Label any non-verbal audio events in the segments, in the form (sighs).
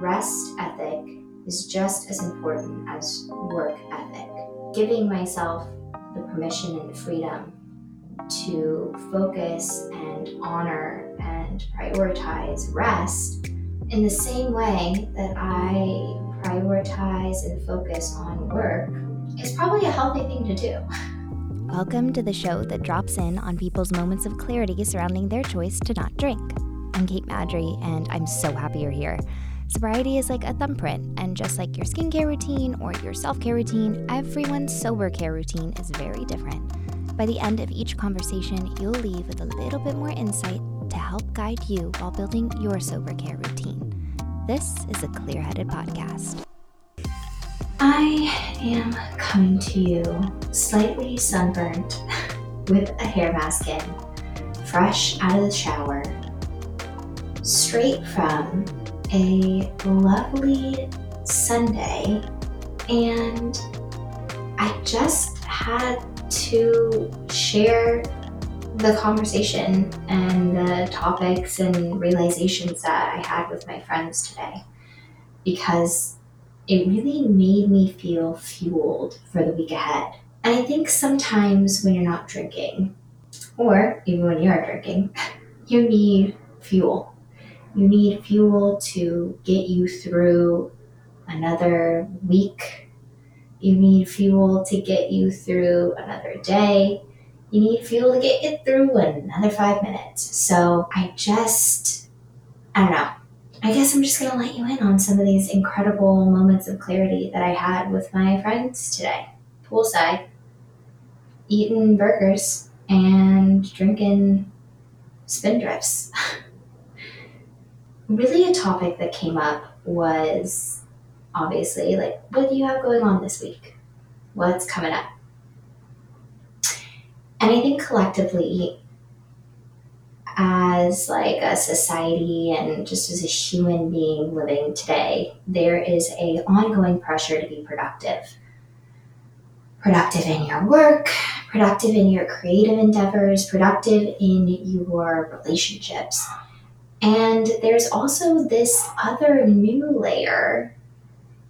rest ethic is just as important as work ethic. Giving myself the permission and the freedom to focus and honor and prioritize rest in the same way that I prioritize and focus on work is probably a healthy thing to do. Welcome to the show that drops in on people's moments of clarity surrounding their choice to not drink. I'm Cait Madry, and I'm so happy you're here. Sobriety is like a thumbprint, and just like your skincare routine or your self care routine, everyone's sober care routine is very different. By the end of each conversation, you'll leave with a little bit more insight to help guide you while building your sober care routine. This is a Clear Headed Podcast. I am coming to you slightly sunburnt (laughs) with a hair mask in, fresh out of the shower, straight from a lovely Sunday, and I just had to share the conversation and the topics and realizations that I had with my friends today because it really made me feel fueled for the week ahead. And I think sometimes when you're not drinking, or even when you're drinking, (laughs) you need fuel. You need fuel to get you through another week. You need fuel to get you through another day. You need fuel to get you through another five minutes. So I just, I don't know. I guess I'm just going to let you in on some of these incredible moments of clarity that I had with my friends today. Poolside, eating burgers and drinking spindrifts. (laughs) really a topic that came up was obviously like what do you have going on this week? What's coming up? And i think collectively as like a society and just as a human being living today there is a ongoing pressure to be productive. Productive in your work productive in your creative endeavors productive in your relationships and there's also this other new layer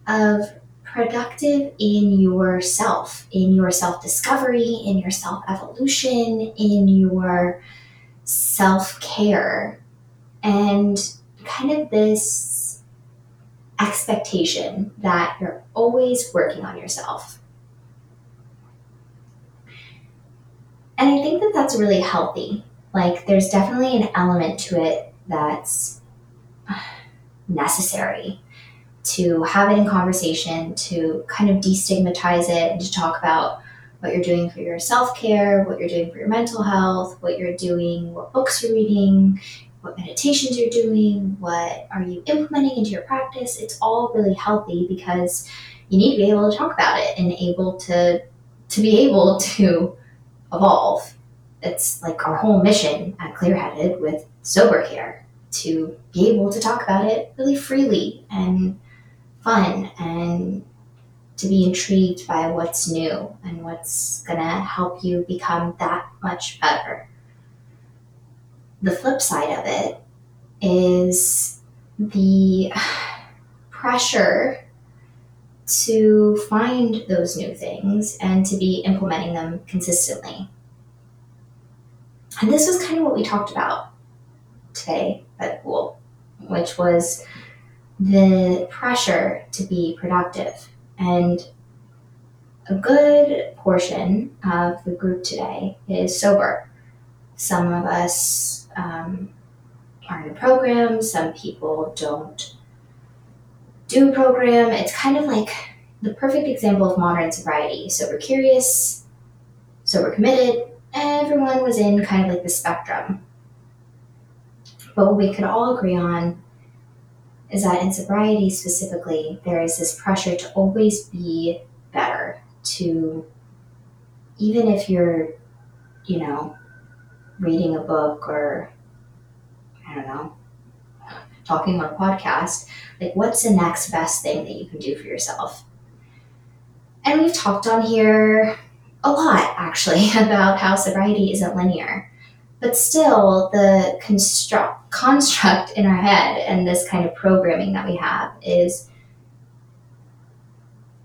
of productive in yourself, in your self discovery, in your self evolution, in your self care, and kind of this expectation that you're always working on yourself. And I think that that's really healthy. Like, there's definitely an element to it that's necessary to have it in conversation, to kind of destigmatize it, and to talk about what you're doing for your self care, what you're doing for your mental health, what you're doing, what books you're reading, what meditations you're doing, what are you implementing into your practice. It's all really healthy because you need to be able to talk about it and able to to be able to evolve. It's like our whole mission at Clearheaded with sober care to be able to talk about it really freely and fun and to be intrigued by what's new and what's going to help you become that much better. The flip side of it is the (sighs) pressure to find those new things and to be implementing them consistently. And this was kind of what we talked about today at pool, which was the pressure to be productive. And a good portion of the group today is sober. Some of us um, are in a program, some people don't do a program. It's kind of like the perfect example of modern sobriety. Sober curious, sober committed, everyone was in kind of like the spectrum but what we could all agree on is that in sobriety specifically, there is this pressure to always be better, to even if you're, you know, reading a book or, I don't know, talking on a podcast, like what's the next best thing that you can do for yourself? And we've talked on here a lot actually (laughs) about how sobriety isn't linear But still, the construct, construct in our head and this kind of programming that we have is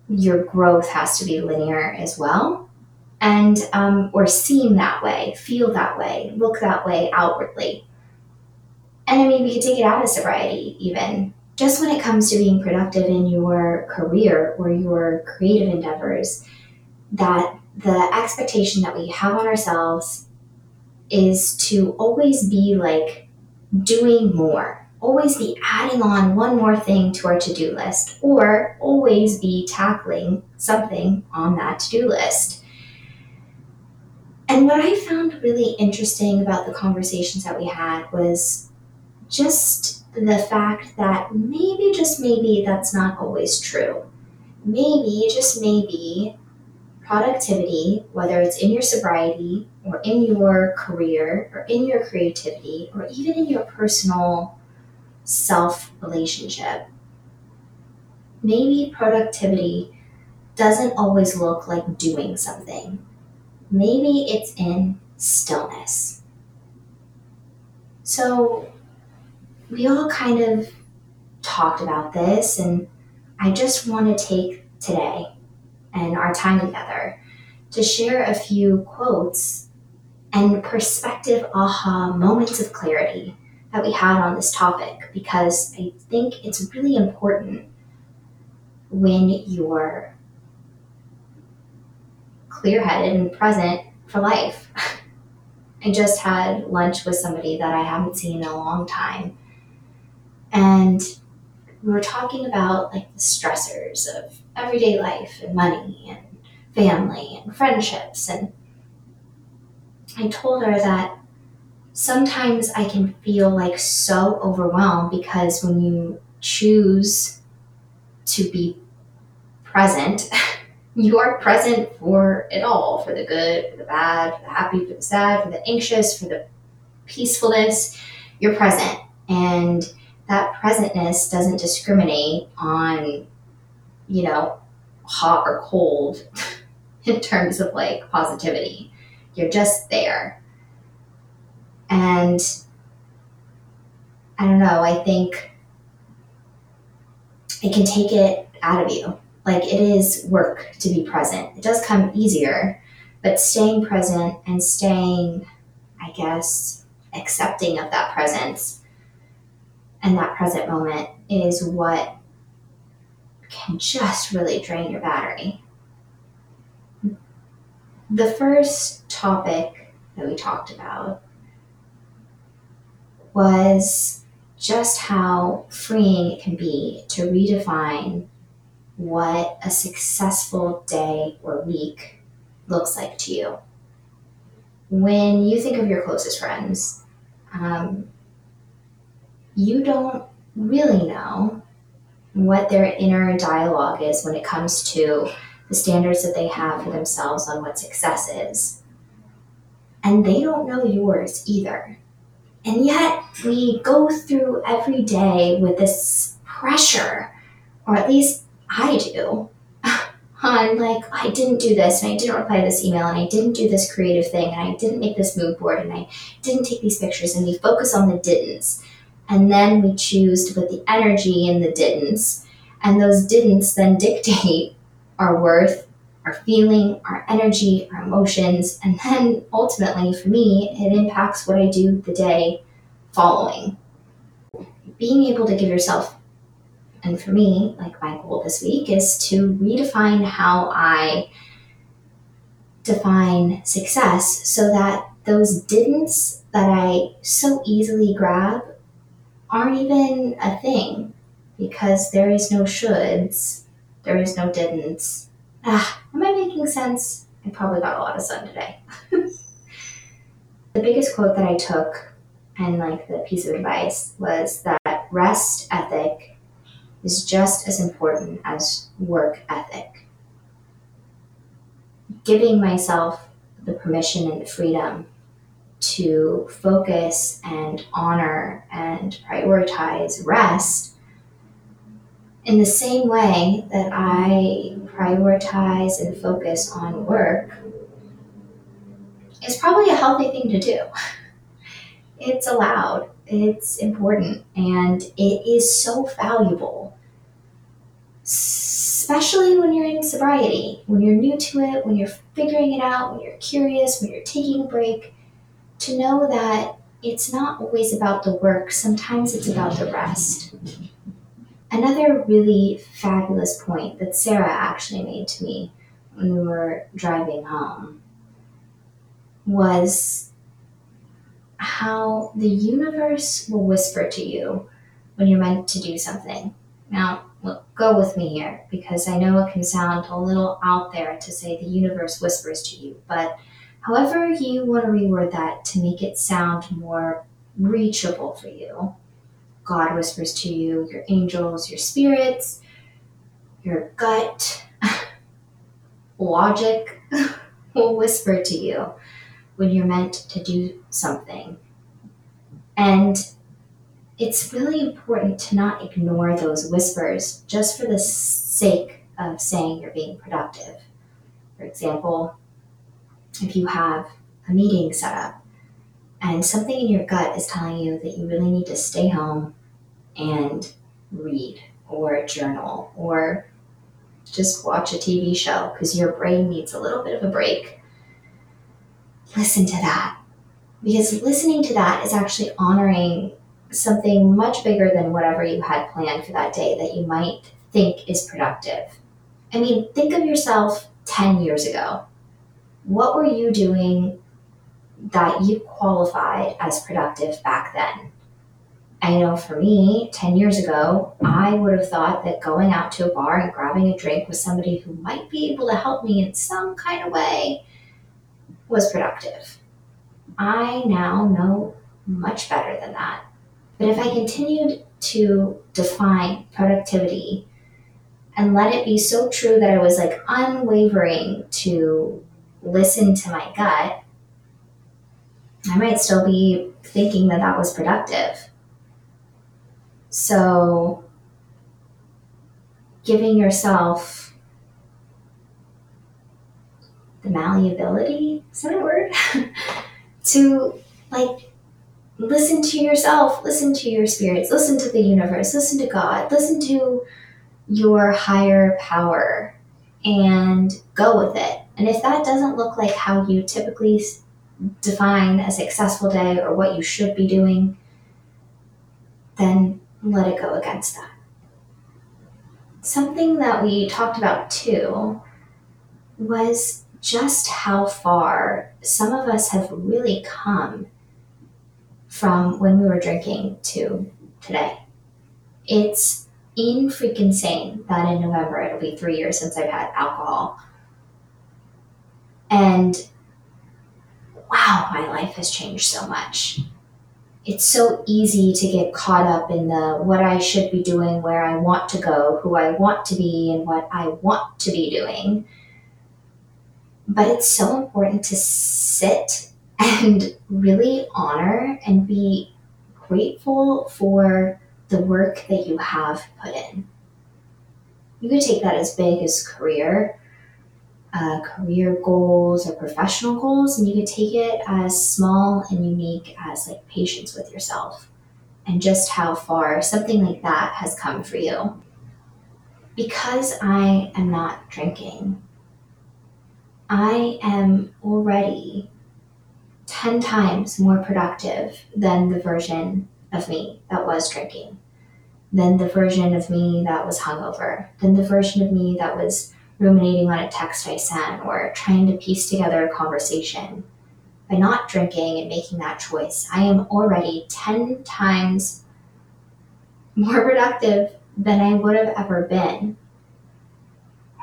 your growth has to be linear as well. And, um, or seem that way, feel that way, look that way outwardly. And I mean, we could take it out of sobriety even. Just when it comes to being productive in your career or your creative endeavors, that the expectation that we have on ourselves is to always be like doing more, always be adding on one more thing to our to do list, or always be tackling something on that to do list. And what I found really interesting about the conversations that we had was just the fact that maybe, just maybe, that's not always true. Maybe, just maybe, productivity, whether it's in your sobriety or in your career or in your creativity or even in your personal self relationship, maybe productivity doesn't always look like doing something. Maybe it's in stillness. So, we all kind of talked about this, and I just want to take today and our time together to share a few quotes and perspective aha moments of clarity that we had on this topic because I think it's really important when you're clear headed and present for life. (laughs) I just had lunch with somebody that I haven't seen in a long time. And we were talking about like the stressors of everyday life and money and family and friendships. And I told her that sometimes I can feel like so overwhelmed because when you choose to be present, (laughs) you are present for it all for the good, for the bad, for the happy, for the sad, for the anxious, for the peacefulness. You're present. And that presentness doesn't discriminate on, you know, hot or cold (laughs) in terms of like positivity. You're just there. And I don't know, I think it can take it out of you. Like it is work to be present. It does come easier, but staying present and staying, I guess, accepting of that presence and that present moment is what can just really drain your battery. The first topic that we talked about was just how freeing it can be to redefine what a successful day or week looks like to you. When you think of your closest friends, um, you don't really know what their inner dialogue is when it comes to the standards that they have for themselves on what success is. And they don't know yours either. And yet, we go through every day with this pressure, or at least I do, (laughs) on like, I didn't do this, and I didn't reply to this email, and I didn't do this creative thing, and I didn't make this mood board, and I didn't take these pictures, and we focus on the didn'ts. And then we choose to put the energy in the didn'ts, and those didn'ts then dictate our worth, our feeling, our energy, our emotions, and then ultimately for me, it impacts what I do the day following. Being able to give yourself, and for me, like my goal this week is to redefine how I define success so that those didn'ts that I so easily grab aren't even a thing because there is no shoulds, there is no didn'ts. Ah, am I making sense? I probably got a lot of sun today. (laughs) the biggest quote that I took and like the piece of advice was that rest ethic is just as important as work ethic. Giving myself the permission and the freedom to focus and honor and prioritize rest in the same way that I prioritize and focus on work is probably a healthy thing to do. (laughs) it's allowed, it's important, and it is so valuable. Especially when you're in sobriety, when you're new to it, when you're figuring it out, when you're curious, when you're taking a break, to know that it's not always about the work, sometimes it's about the rest. Another really fabulous point that Sarah actually made to me when we were driving home was how the universe will whisper to you when you're meant to do something. Now, go with me here because I know it can sound a little out there to say the universe whispers to you, but however you want to reword that to make it sound more reachable for you, God whispers to you, your angels, your spirits, your gut, (laughs) logic (laughs) will whisper to you when you're meant to do something. And it's really important to not ignore those whispers just for the sake of saying you're being productive. For example, if you have a meeting set up and something in your gut is telling you that you really need to stay home and read or journal or just watch a TV show because your brain needs a little bit of a break, listen to that. Because listening to that is actually honoring something much bigger than whatever you had planned for that day that you might think is productive. I mean, think of yourself 10 years ago. What were you doing that you qualified as productive back then? I know for me, 10 years ago, I would have thought that going out to a bar and grabbing a drink with somebody who might be able to help me in some kind of way was productive. I now know much better than that. But if I continued to define productivity and let it be so true that I was like unwavering to listen to my gut, I might still be thinking that that was productive. So, giving yourself the malleability, is that a word? (laughs) to like listen to yourself, listen to your spirits, listen to the universe, listen to God, listen to your higher power and go with it. And if that doesn't look like how you typically define a successful day or what you should be doing, then let it go against that. Something that we talked about too was just how far some of us have really come from when we were drinking to today. It's in freaking insane that in November it'll be three years since I've had alcohol. And wow, my life has changed so much it's so easy to get caught up in the what I should be doing, where I want to go, who I want to be, and what I want to be doing. But it's so important to sit and really honor and be grateful for the work that you have put in. You could take that as big as career, uh, career goals or professional goals, and you could take it as small and unique as like patience with yourself and just how far something like that has come for you. Because I am not drinking, I am already 10 times more productive than the version of me that was drinking, than the version of me that was hungover, than the version of me that was ruminating on a text I sent or trying to piece together a conversation. By not drinking and making that choice, I am already 10 times more (laughs) productive than I would have ever been.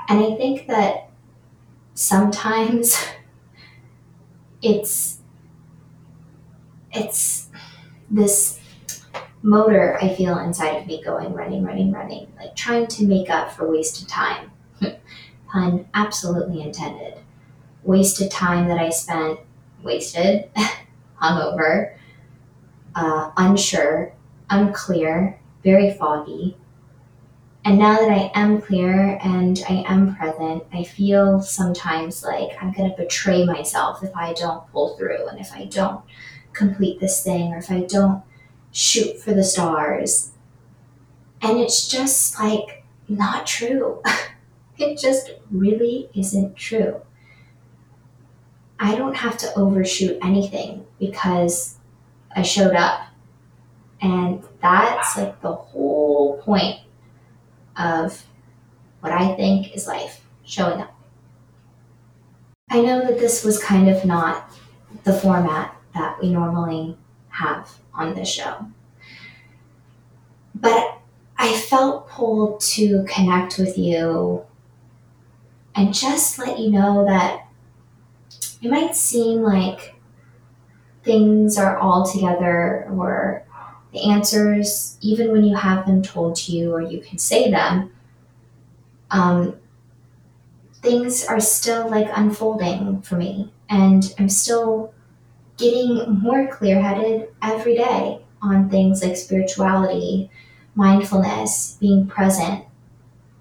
And I think that sometimes (laughs) it's it's this motor I feel inside of me going running, running, running, like trying to make up for wasted time pun absolutely intended. Wasted time that I spent wasted, (laughs) hungover, uh, unsure, unclear, very foggy. And now that I am clear and I am present, I feel sometimes like I'm going to betray myself if I don't pull through and if I don't complete this thing or if I don't shoot for the stars. And it's just like not true. (laughs) it just really isn't true. I don't have to overshoot anything because I showed up. And that's like the whole point of what I think is life showing up. I know that this was kind of not the format that we normally have on this show, but I felt pulled to connect with you and just let you know that it might seem like things are all together or the answers, even when you have them told to you or you can say them, um, things are still like unfolding for me. And I'm still getting more clear headed every day on things like spirituality, mindfulness, being present.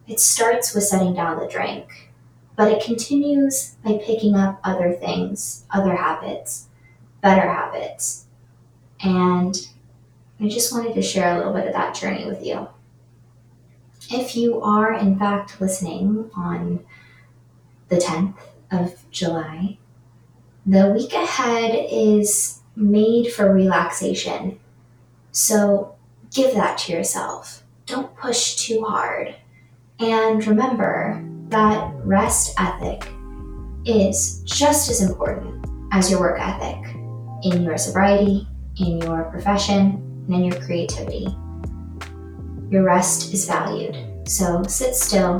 It starts with setting down the drink, but it continues by picking up other things, other habits, better habits. And I just wanted to share a little bit of that journey with you. If you are, in fact, listening on the 10th of July, the week ahead is made for relaxation. So give that to yourself. Don't push too hard. And remember that rest ethic is just as important as your work ethic in your sobriety, in your profession, and in your creativity. Your rest is valued. So sit still,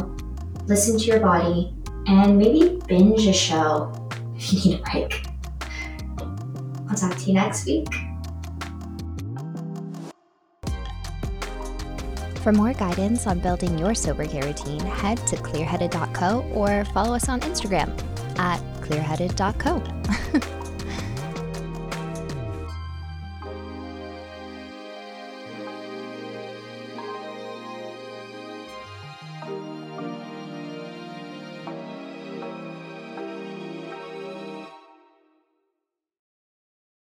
listen to your body, and maybe binge a show if you need a break. I'll talk to you next week. For more guidance on building your sober care routine, head to clearheaded.co or follow us on Instagram at clearheaded.co. (laughs)